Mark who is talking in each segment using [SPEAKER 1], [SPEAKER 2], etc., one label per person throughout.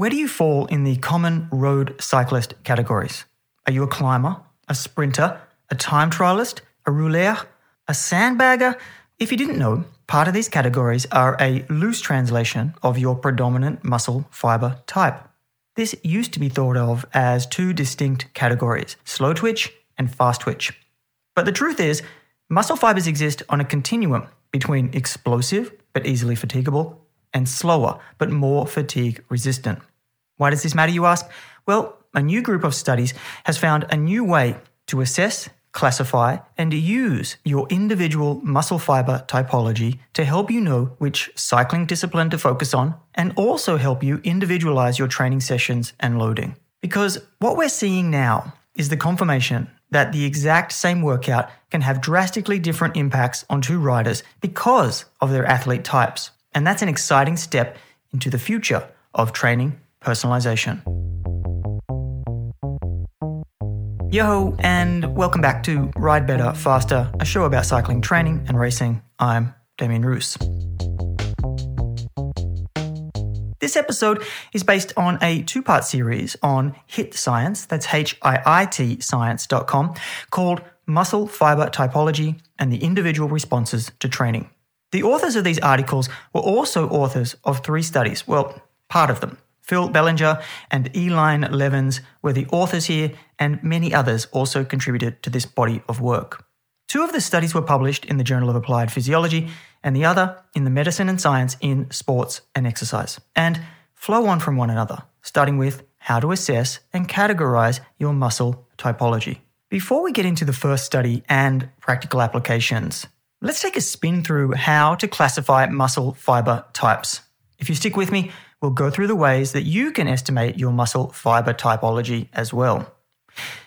[SPEAKER 1] Where do you fall in the common road cyclist categories? Are you a climber, a sprinter, a time trialist, a rouleur, a sandbagger? If you didn't know, part of these categories are a loose translation of your predominant muscle fiber type. This used to be thought of as two distinct categories slow twitch and fast twitch. But the truth is, muscle fibers exist on a continuum between explosive but easily fatigable and slower but more fatigue resistant. Why does this matter, you ask? Well, a new group of studies has found a new way to assess, classify, and use your individual muscle fiber typology to help you know which cycling discipline to focus on and also help you individualize your training sessions and loading. Because what we're seeing now is the confirmation that the exact same workout can have drastically different impacts on two riders because of their athlete types. And that's an exciting step into the future of training personalization. Yo, and welcome back to Ride Better, Faster, a show about cycling training and racing. I'm Damien Roos. This episode is based on a two part series on HIIT Science, that's H I I T science.com, called Muscle Fiber Typology and the Individual Responses to Training. The authors of these articles were also authors of three studies, well, part of them. Phil Bellinger and Eline Lievens were the authors here, and many others also contributed to this body of work. Two of the studies were published in the Journal of Applied Physiology, and the other in the Medicine and Science in Sports and Exercise, and flow on from one another, starting with how to assess and categorize your muscle typology. Before we get into the first study and practical applications, let's take a spin through how to classify muscle fiber types. If you stick with me, we'll go through the ways that you can estimate your muscle fiber typology as well.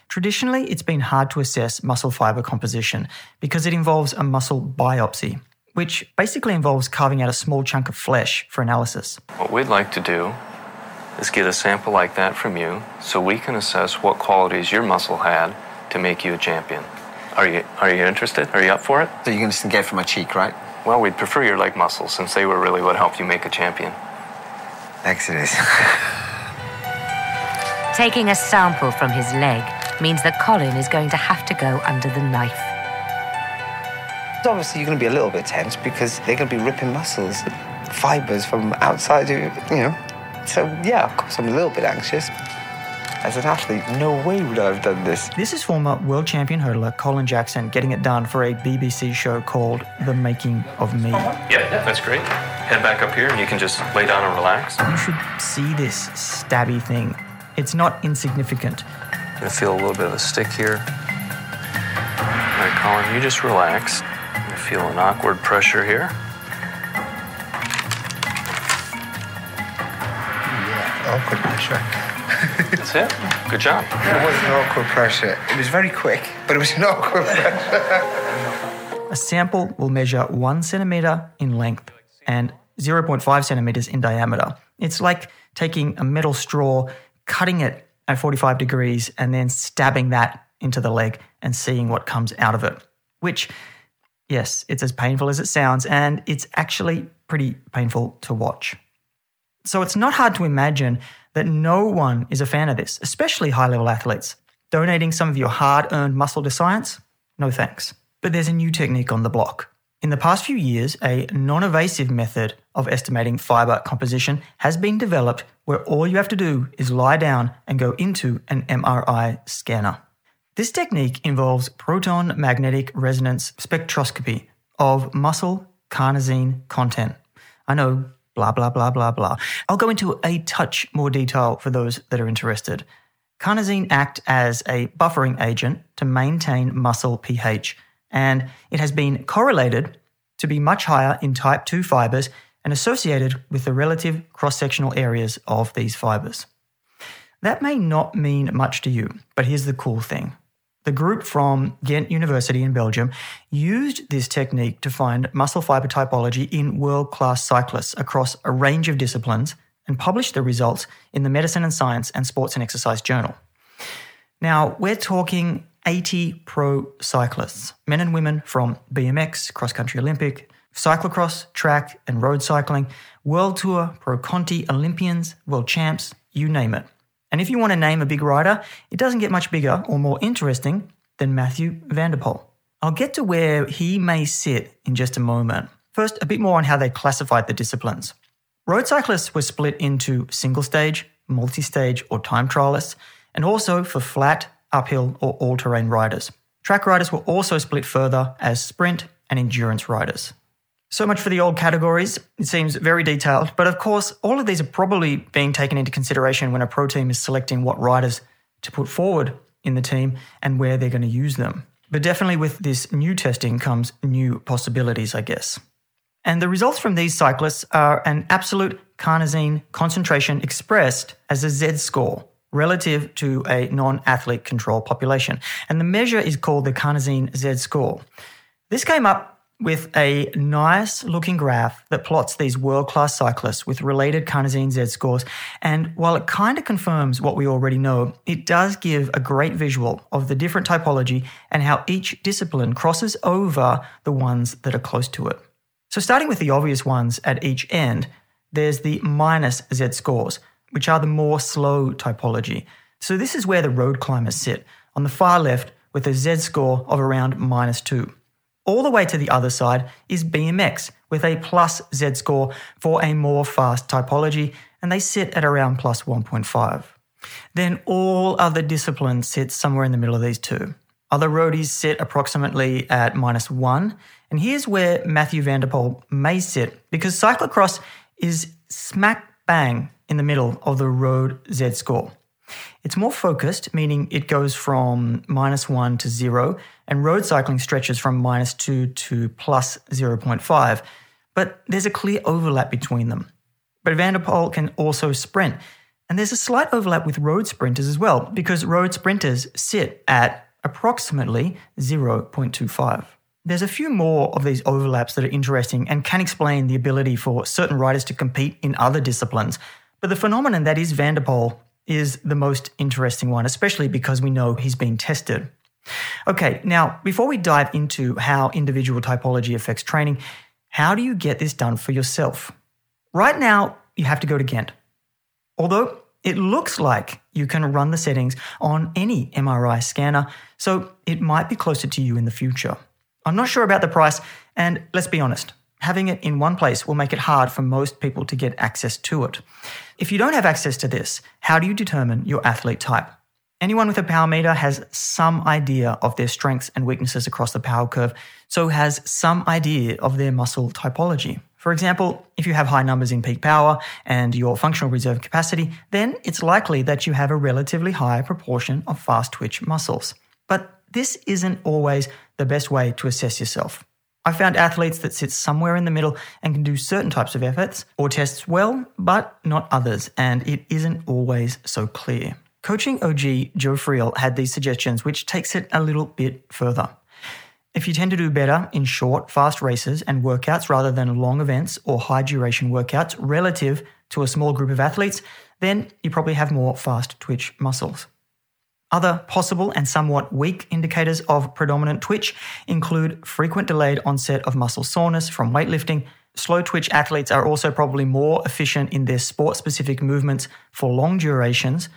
[SPEAKER 1] Traditionally, it's been hard to assess muscle fiber composition because it involves a muscle biopsy, which basically involves carving out a small chunk of flesh for analysis.
[SPEAKER 2] What we'd like to do is get a sample like that from you so we can assess what qualities your muscle had to make you a champion. Are you, are you interested? Are you up for it?
[SPEAKER 3] So you can just get it from my cheek, right?
[SPEAKER 2] Well, we'd prefer your leg muscles since they were really what helped you make a champion.
[SPEAKER 3] Exodus.
[SPEAKER 4] Taking a sample from his leg means that Colin is going to have to go under the knife.
[SPEAKER 3] Obviously, you're going to be a little bit tense because they're going to be ripping muscles, fibers from outside of you, you know. So, yeah, of course, I'm a little bit anxious. As an athlete, no way would I have done this.
[SPEAKER 1] This is former world champion hurdler Colin Jackson getting it done for a BBC show called The Making of Me.
[SPEAKER 2] Yeah, that's great. Head back up here and you can just lay down and relax.
[SPEAKER 1] You should see this stabby thing. It's not insignificant.
[SPEAKER 2] Gonna feel a little bit of a stick here. All right, Colin, you just relax. I feel an awkward pressure here.
[SPEAKER 3] Yeah, awkward pressure.
[SPEAKER 2] That's it. Good job.
[SPEAKER 3] It wasn't awkward pressure. It was very quick, but it was an awkward pressure.
[SPEAKER 1] A sample will measure one centimeter in length and 0.5 centimeters in diameter. It's like taking a metal straw, cutting it at 45 degrees, and then stabbing that into the leg and seeing what comes out of it. Which, yes, it's as painful as it sounds, and it's actually pretty painful to watch. So it's not hard to imagine that no one is a fan of this, especially high level athletes. Donating some of your hard earned muscle to science? No thanks. But there's a new technique on the block. In the past few years, a non invasive method of estimating fiber composition has been developed where all you have to do is lie down and go into an MRI scanner. This technique involves proton magnetic resonance spectroscopy of muscle carnosine content. I know, blah, blah, blah, blah, blah. I'll go into a touch more detail for those that are interested. Carnosine act as a buffering agent to maintain muscle pH, and it has been correlated to be much higher in type 2 fibers and associated with the relative cross sectional areas of these fibers. That may not mean much to you, but here's the cool thing. The group from Ghent University in Belgium used this technique to find muscle fiber typology in world class cyclists across a range of disciplines and published the results in the Medicine and Science and Sports and Exercise Journal. Now, we're talking 80 pro cyclists, men and women from BMX, cross country Olympic, cyclocross, track, and road cycling, world tour, pro Conti Olympians, world champs, you name it. And if you want to name a big rider, it doesn't get much bigger or more interesting than Mathieu van der Poel. I'll get to where he may sit in just a moment. First, a bit more on how they classified the disciplines. Road cyclists were split into single stage, multi stage, or time trialists, and also for flat, uphill, or all terrain riders. Track riders were also split further as sprint and endurance riders. So much for the old categories. It seems very detailed, but of course, all of these are probably being taken into consideration when a pro team is selecting what riders to put forward in the team and where they're going to use them. But definitely with this new testing comes new possibilities, I guess. And the results from these cyclists are an absolute carnosine concentration expressed as a Z score relative to a non athlete control population. And the measure is called the carnosine Z score. This came up with a nice looking graph that plots these world class cyclists with related carnosine Z scores. And while it kind of confirms what we already know, it does give a great visual of the different typology and how each discipline crosses over the ones that are close to it. So, starting with the obvious ones at each end, there's the minus Z scores, which are the more slow typology. So, this is where the road climbers sit, on the far left with a Z score of around minus 2. All the way to the other side is BMX with a plus Z score for a more fast typology, and they sit at around plus 1.5. Then all other disciplines sit somewhere in the middle of these two. Other roadies sit approximately at minus 1, and here's where Mathieu van der Poel may sit because cyclocross is smack bang in the middle of the road Z score. It's more focused, meaning it goes from minus 1 to 0, and road cycling stretches from minus 2 to plus 0.5. But there's a clear overlap between them. But Van der Poel can also sprint. And there's a slight overlap with road sprinters as well, because road sprinters sit at approximately 0.25. There's a few more of these overlaps that are interesting and can explain the ability for certain riders to compete in other disciplines. But the phenomenon that is Van der Poel is the most interesting one, especially because we know he's been tested. Okay, now before we dive into how individual typology affects training, how do you get this done for yourself? Right now, you have to go to Ghent. Although it looks like you can run the settings on any MRI scanner, so it might be closer to you in the future. I'm not sure about the price, and let's be honest, having it in one place will make it hard for most people to get access to it. If you don't have access to this, how do you determine your athlete type? Anyone with a power meter has some idea of their strengths and weaknesses across the power curve, so has some idea of their muscle typology. For example, if you have high numbers in peak power and your functional reserve capacity, then it's likely that you have a relatively high proportion of fast twitch muscles. But this isn't always the best way to assess yourself. I found athletes that sit somewhere in the middle and can do certain types of efforts or tests well, but not others, and it isn't always so clear. Coaching OG Joe Friel had these suggestions, which takes it a little bit further. If you tend to do better in short, fast races and workouts rather than long events or high duration workouts relative to a small group of athletes, then you probably have more fast twitch muscles. Other possible and somewhat weak indicators of predominant twitch include frequent delayed onset of muscle soreness from weightlifting. Slow twitch athletes are also probably more efficient in their sport specific movements for long durations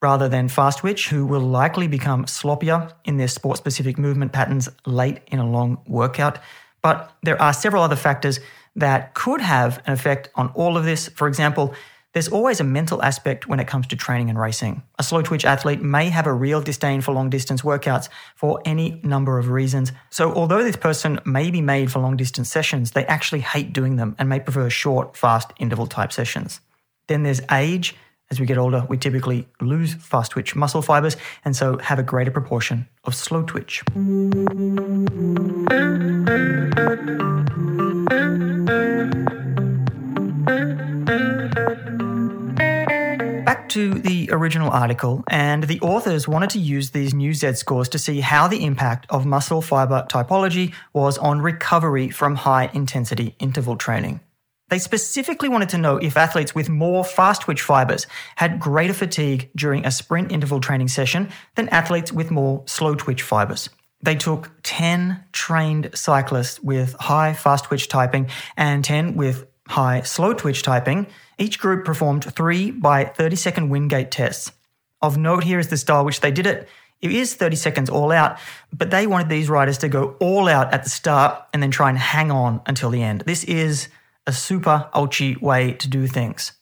[SPEAKER 1] rather than fast twitch, who will likely become sloppier in their sport specific movement patterns late in a long workout. But there are several other factors that could have an effect on all of this. For example, there's always a mental aspect when it comes to training and racing. A slow twitch athlete may have a real disdain for long distance workouts for any number of reasons. So, although this person may be made for long distance sessions, they actually hate doing them and may prefer short, fast interval type sessions. Then there's age. As we get older, we typically lose fast twitch muscle fibers and so have a greater proportion of slow twitch. To the original article, and the authors wanted to use these new Z scores to see how the impact of muscle fiber typology was on recovery from high intensity interval training. They specifically wanted to know if athletes with more fast twitch fibers had greater fatigue during a sprint interval training session than athletes with more slow twitch fibers. They took 10 trained cyclists with high fast twitch typing and 10 with high slow twitch typing Each group performed three by 30 second Wingate tests. Of note here is the style which they did it. It is 30 seconds all out, but they wanted these riders to go all out at the start and then try and hang on until the end. This is a super ultra way to do things.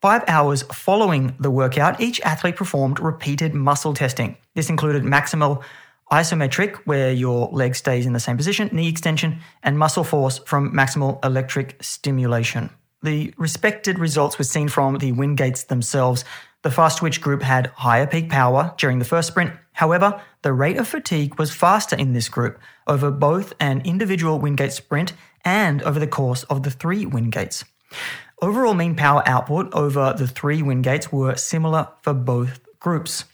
[SPEAKER 1] Five hours following the workout, each athlete performed repeated muscle testing. This included maximal isometric, where your leg stays in the same position, knee extension, and muscle force from maximal electric stimulation. The respected results were seen from the Wingates themselves. The fast twitch group had higher peak power during the first sprint. However, the rate of fatigue was faster in this group over both an individual Wingate sprint and over the course of the three Wingates. Overall mean power output over the three Wingates were similar for both groups.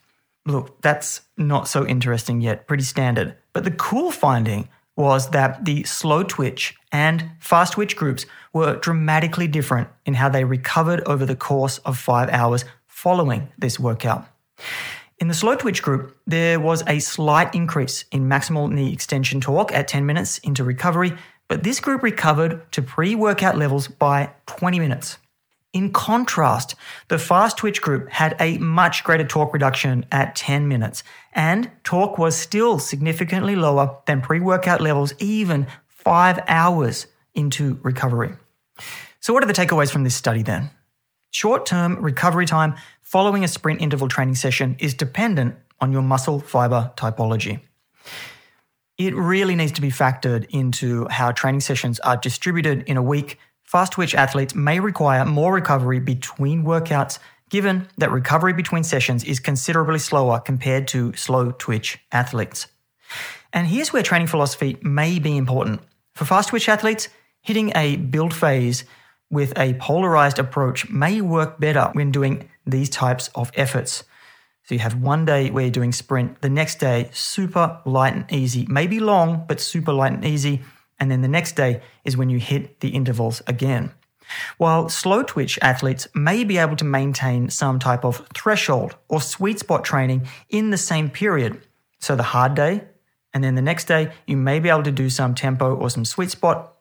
[SPEAKER 1] Look, that's not so interesting yet, pretty standard. But the cool finding was that the slow twitch and fast twitch groups were dramatically different in how they recovered over the course of five hours following this workout. In the slow twitch group, there was a slight increase in maximal knee extension torque at 10 minutes into recovery, but this group recovered to pre workout levels by 20 minutes. In contrast, the fast twitch group had a much greater torque reduction at 10 minutes, and torque was still significantly lower than pre workout levels, even five hours into recovery. So, what are the takeaways from this study then? Short term recovery time following a sprint interval training session is dependent on your muscle fiber typology. It really needs to be factored into how training sessions are distributed in a week fast twitch athletes may require more recovery between workouts, given that recovery between sessions is considerably slower compared to slow twitch athletes. And here's where training philosophy may be important. For fast twitch athletes, hitting a build phase with a polarized approach may work better when doing these types of efforts. So you have one day where you're doing sprint, the next day, super light and easy, maybe long, but super light and easy and then the next day is when you hit the intervals again. While slow twitch athletes may be able to maintain some type of threshold or sweet spot training in the same period. So the hard day, and then the next day, you may be able to do some tempo or some sweet spot,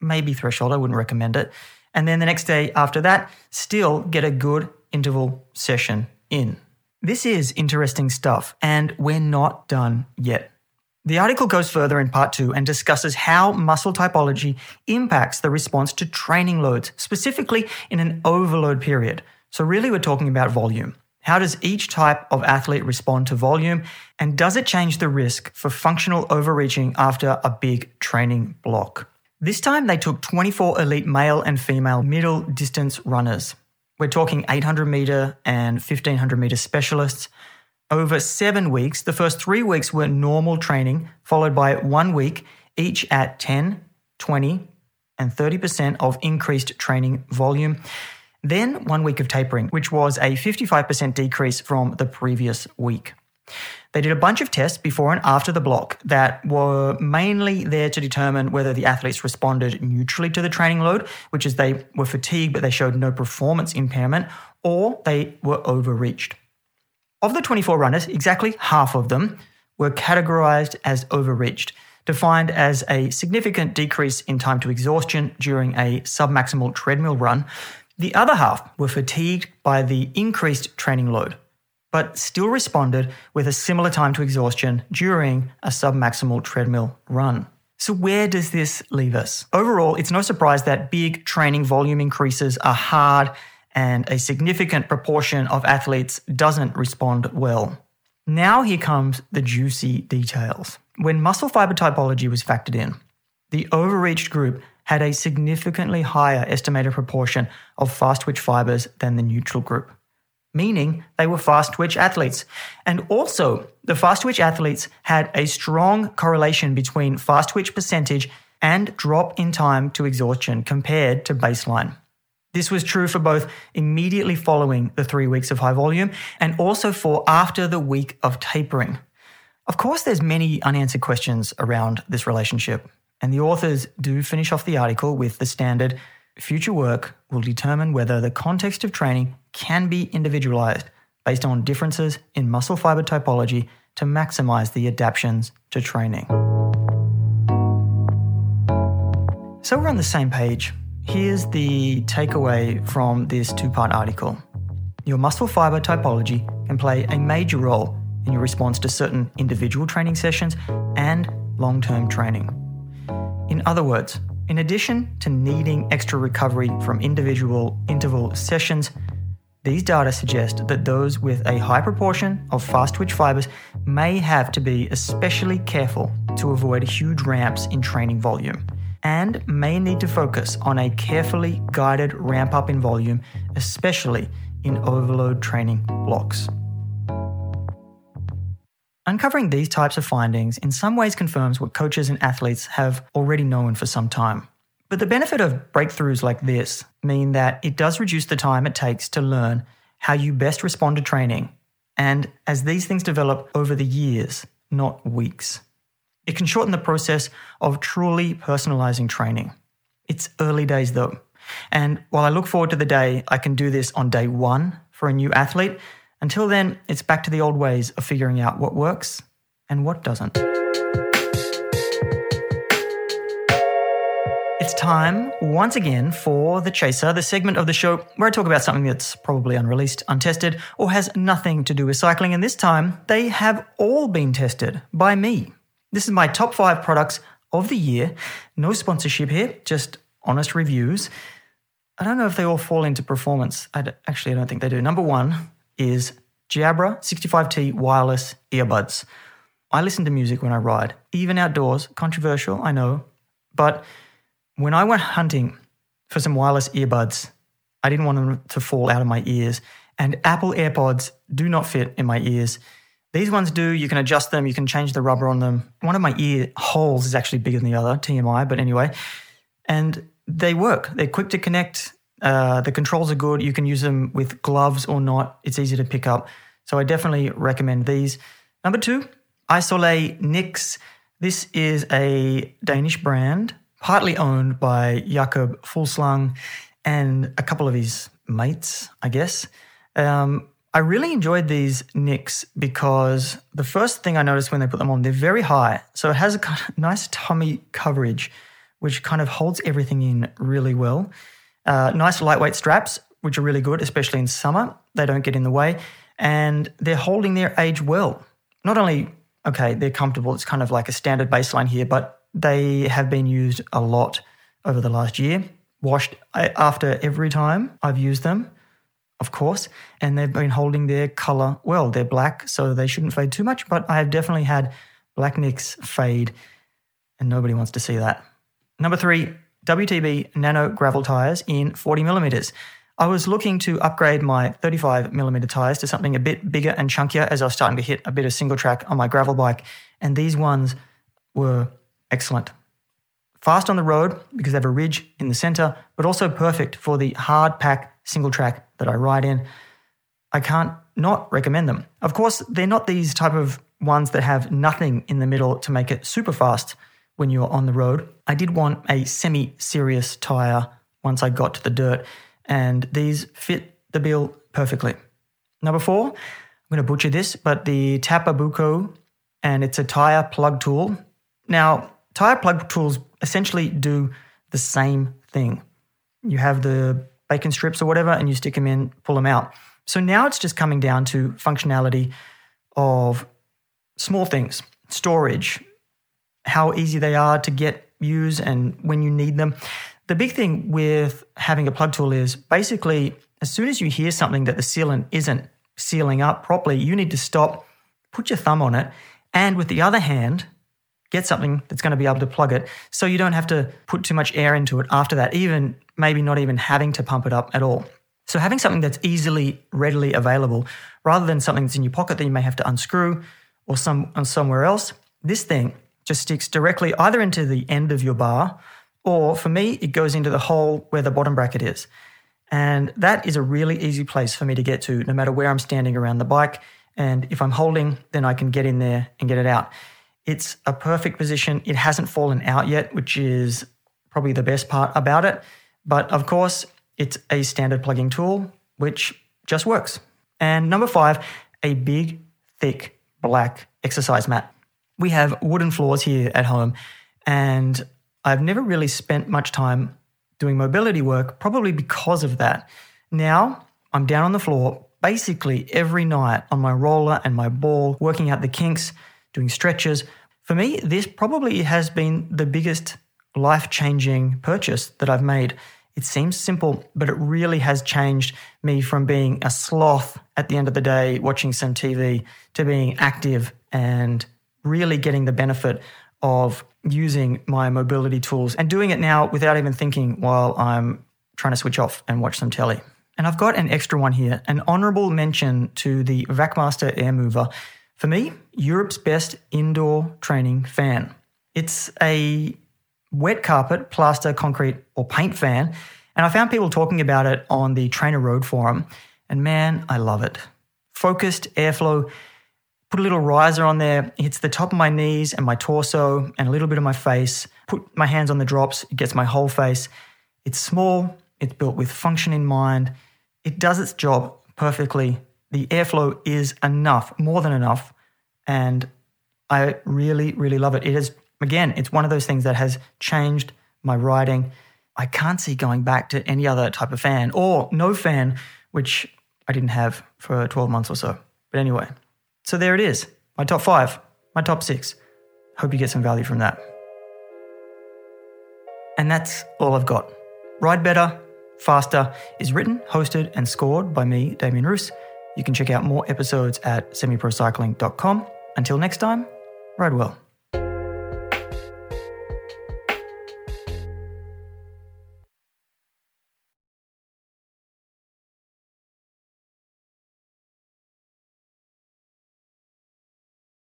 [SPEAKER 1] maybe threshold, I wouldn't recommend it. And then the next day after that, still get a good interval session in. This is interesting stuff, and we're not done yet. The article goes further in part two and discusses how muscle typology impacts the response to training loads, specifically in an overload period. So, really, we're talking about volume. How does each type of athlete respond to volume? And does it change the risk for functional overreaching after a big training block? This time, they took 24 elite male and female middle distance runners. We're talking 800 meter and 1500 meter specialists over seven weeks. The first three weeks were normal training, followed by one week, each at 10, 20, and 30% of increased training volume. Then one week of tapering, which was a 55% decrease from the previous week. They did a bunch of tests before and after the block that were mainly there to determine whether the athletes responded neutrally to the training load, which is they were fatigued but they showed no performance impairment, or they were overreached. Of the 24 runners, exactly half of them were categorized as overreached, defined as a significant decrease in time to exhaustion during a submaximal treadmill run. The other half were fatigued by the increased training load, but still responded with a similar time to exhaustion during a submaximal treadmill run. So, where does this leave us? Overall, it's no surprise that big training volume increases are hard and a significant proportion of athletes doesn't respond well. Now, here comes the juicy details. When muscle fiber typology was factored in, the overreached group had a significantly higher estimated proportion of fast twitch fibers than the neutral group, meaning they were fast twitch athletes. And also, the fast twitch athletes had a strong correlation between fast twitch percentage and drop in time to exhaustion compared to baseline. This was true for both immediately following the three weeks of high volume and also for after the week of tapering. Of course, there's many unanswered questions around this relationship, and the authors do finish off the article with the standard future work will determine whether the context of training can be individualized based on differences in muscle fiber typology to maximize the adaptations to training. So we're on the same page here's the takeaway from this two part article. Your muscle fiber typology can play a major role in your response to certain individual training sessions and long term training. In other words, in addition to needing extra recovery from individual interval sessions, these data suggest that those with a high proportion of fast twitch fibers may have to be especially careful to avoid huge ramps in training volume and may need to focus on a carefully guided ramp up in volume, especially in overload training blocks. Uncovering these types of findings in some ways confirms what coaches and athletes have already known for some time. But the benefit of breakthroughs like this mean that it does reduce the time it takes to learn how you best respond to training. And as these things develop over the years, not weeks, it can shorten the process of truly personalizing training. It's early days though. And while I look forward to the day I can do this on day one for a new athlete, until then, it's back to the old ways of figuring out what works and what doesn't. It's time once again for The Chaser, the segment of the show where I talk about something that's probably unreleased, untested, or has nothing to do with cycling. And this time, they have all been tested by me. This is my top five products of the year. No sponsorship here, just honest reviews. I don't know if they all fall into performance. I actually, I don't think they do. Number one is Jabra 65T wireless earbuds. I listen to music when I ride, even outdoors. Controversial, I know. But when I went hunting for some wireless earbuds, I didn't want them to fall out of my ears. And Apple AirPods do not fit in my ears. These ones do. You can adjust them, you can change the rubber on them. One of my ear holes is actually bigger than the other, TMI, but anyway. And they work. They're quick to connect. Uh, the controls are good. You can use them with gloves or not. It's easy to pick up. So I definitely recommend these. Number two, Isolé Nix. This is a Danish brand, partly owned by Jakob Fuglsang and a couple of his mates, I guess. Um, I really enjoyed these Nicks because the first thing I noticed when they put them on, they're very high. So it has a kind of nice tummy coverage, which kind of holds everything in really well. Uh, nice lightweight straps, which are really good, especially in summer. They don't get in the way. And they're holding their age well. Not only, okay, they're comfortable, it's kind of like a standard baseline here, but they have been used a lot over the last year. Washed after every time I've used them, of course, and they've been holding their color well. They're black, so they shouldn't fade too much, but I have definitely had black Nix fade, and nobody wants to see that. Number three, WTB Nano Gravel Tires in 40 millimeters. I was looking to upgrade my 35 millimeter tires to something a bit bigger and chunkier as I was starting to hit a bit of single track on my gravel bike, and these ones were excellent. Fast on the road because they have a ridge in the center, but also perfect for the hard pack single track that I ride in. I can't not recommend them. Of course, they're not these type of ones that have nothing in the middle to make it super fast when you're on the road. I did want a semi serious tire once I got to the dirt, and these fit the bill perfectly. Number four, I'm going to butcher this, but the Tapabuco, and it's a tire plug tool. Now, tire plug tools essentially do the same thing. You have the bacon strips or whatever, and you stick them in, pull them out. So now it's just coming down to functionality of small things, storage, how easy they are to get, use, and when you need them. The big thing with having a plug tool is basically as soon as you hear something that the sealant isn't sealing up properly, you need to stop, put your thumb on it, and with the other hand, get something that's going to be able to plug it so you don't have to put too much air into it after that, even maybe not even having to pump it up at all. So having something that's easily, readily available rather than something that's in your pocket that you may have to unscrew or some somewhere else, this thing just sticks directly either into the end of your bar or for me, it goes into the hole where the bottom bracket is. And that is a really easy place for me to get to, no matter where I'm standing around the bike. And if I'm holding, then I can get in there and get it out. It's a perfect position. It hasn't fallen out yet, which is probably the best part about it. But of course, it's a standard plugging tool, which just works. And number five, a big, thick, black exercise mat. We have wooden floors here at home, and I've never really spent much time doing mobility work, probably because of that. Now I'm down on the floor basically every night on my roller and my ball, working out the kinks, doing stretches. For me, this probably has been the biggest life changing purchase that I've made. It seems simple, but it really has changed me from being a sloth at the end of the day watching some TV to being active and really getting the benefit of using my mobility tools and doing it now without even thinking while I'm trying to switch off and watch some telly. And I've got an extra one here an honorable mention to the VacMaster Air Mover. For me, Europe's best indoor training fan. It's a wet carpet, plaster, concrete, or paint fan. And I found people talking about it on the Trainer Road forum. And man, I love it. Focused airflow, put a little riser on there, it hits the top of my knees and my torso and a little bit of my face. Put my hands on the drops, it gets my whole face. It's small, it's built with function in mind. It does its job perfectly. The airflow is enough, more than enough. And I really, really love it. It is again, it's one of those things that has changed my riding. I can't see going back to any other type of fan or no fan, which I didn't have for 12 months or so. But anyway, so there it is my top five, my top six. Hope you get some value from that. And that's all I've got. Ride Better, Faster is written, hosted, and scored by me, Damien Roos. You can check out more episodes at semiprocycling.com. Until next time, ride well.